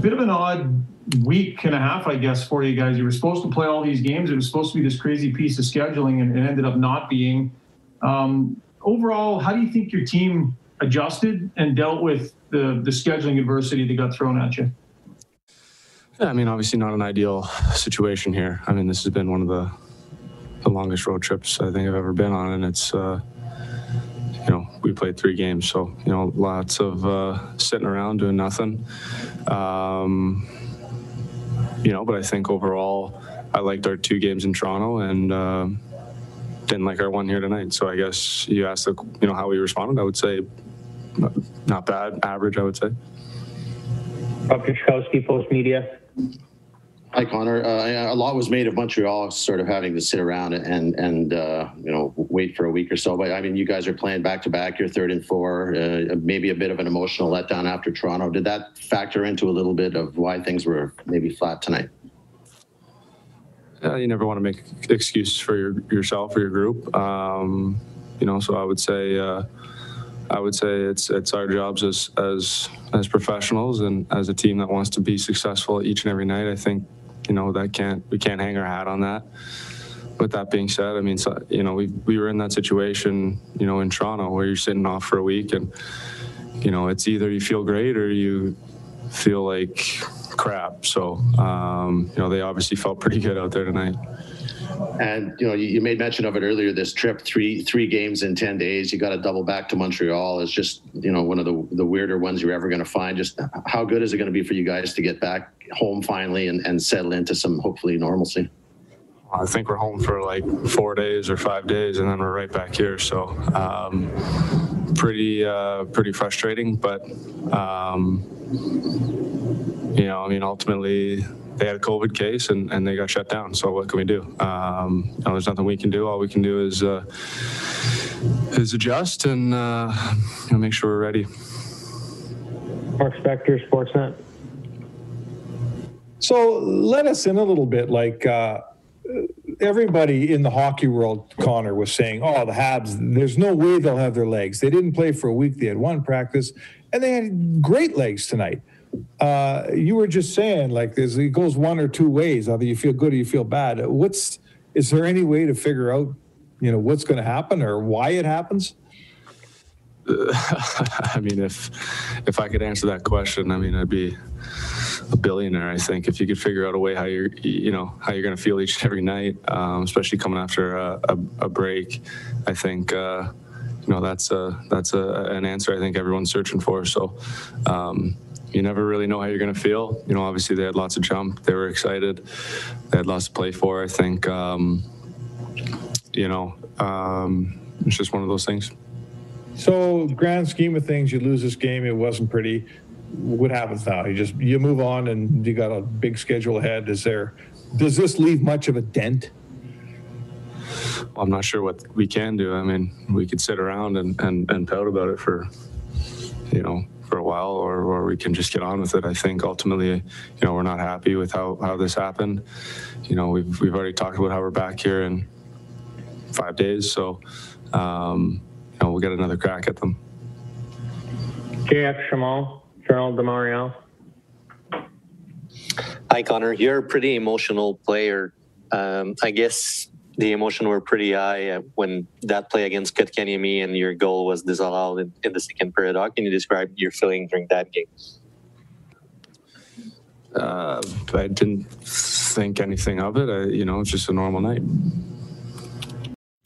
bit of an odd week and a half, I guess, for you guys. You were supposed to play all these games. It was supposed to be this crazy piece of scheduling, and it ended up not being. Um, overall, how do you think your team adjusted and dealt with the the scheduling adversity that got thrown at you? Yeah, I mean, obviously not an ideal situation here. I mean, this has been one of the the longest road trips I think I've ever been on, and it's uh, we played three games, so you know lots of uh, sitting around doing nothing. Um, you know, but I think overall I liked our two games in Toronto and. Uh, didn't like our one here tonight. So I guess you asked, the, you know, how we responded. I would say not bad, average. I would say. Rob Tychkowski, Post Media. Hi, Connor. Uh, a lot was made of Montreal sort of having to sit around and and uh, you know wait for a week or so. But I mean, you guys are playing back to back. You're third and four. Uh, maybe a bit of an emotional letdown after Toronto. Did that factor into a little bit of why things were maybe flat tonight? Uh, you never want to make excuses for your, yourself or your group. Um, you know, so I would say. Uh, I would say it's it's our jobs as as as professionals and as a team that wants to be successful each and every night. I think you know that can't we can't hang our hat on that. With that being said, I mean, so, you know, we we were in that situation, you know, in Toronto where you're sitting off for a week, and you know, it's either you feel great or you feel like crap. So, um, you know, they obviously felt pretty good out there tonight. And you know, you, you, made mention of it earlier. This trip, three three games in ten days. You got to double back to Montreal. It's just you know one of the the weirder ones you're ever going to find. Just how good is it going to be for you guys to get back home finally and, and settle into some hopefully normalcy? I think we're home for like four days or five days, and then we're right back here. So, um, pretty uh, pretty frustrating. But um, you know, I mean, ultimately, they had a COVID case and, and they got shut down. So what can we do? Um, you know, there's nothing we can do. All we can do is uh, is adjust and uh, you know, make sure we're ready. Mark Spector, Sportsnet. So let us in a little bit. Like uh, everybody in the hockey world, Connor was saying, "Oh, the Habs. There's no way they'll have their legs. They didn't play for a week. They had one practice, and they had great legs tonight." Uh, you were just saying like this it goes one or two ways. Either you feel good or you feel bad. What's is there any way to figure out you know what's going to happen or why it happens? Uh, i mean if if i could answer that question i mean i'd be a billionaire i think if you could figure out a way how you're you know how you're going to feel each and every night um, especially coming after a, a, a break. I think uh, you know that's a that's a, an answer i think everyone's searching for. So um, you never really know how you're going to feel. You know, obviously they had lots of jump. They were excited. They had lots to play for. I think, um, you know, um, it's just one of those things. So, grand scheme of things, you lose this game. It wasn't pretty. What happens now? You just you move on, and you got a big schedule ahead. Is there? Does this leave much of a dent? Well, I'm not sure what we can do. I mean, we could sit around and, and, and pout about it for, you know, for a while, or, or we can just get on with it. I think ultimately, you know, we're not happy with how, how this happened. You know, we've, we've already talked about how we're back here in five days. So, um, you know, we'll get another crack at them. JF Chaumont, Journal de Montreal. Hi, Connor. You're a pretty emotional player. Um, I guess the emotion were pretty high uh, when that play against Kotkaniemi and your goal was disallowed in, in, the second period. How can you describe your feeling during that game? Uh, I didn't think anything of it. I, you know, it's just a normal night.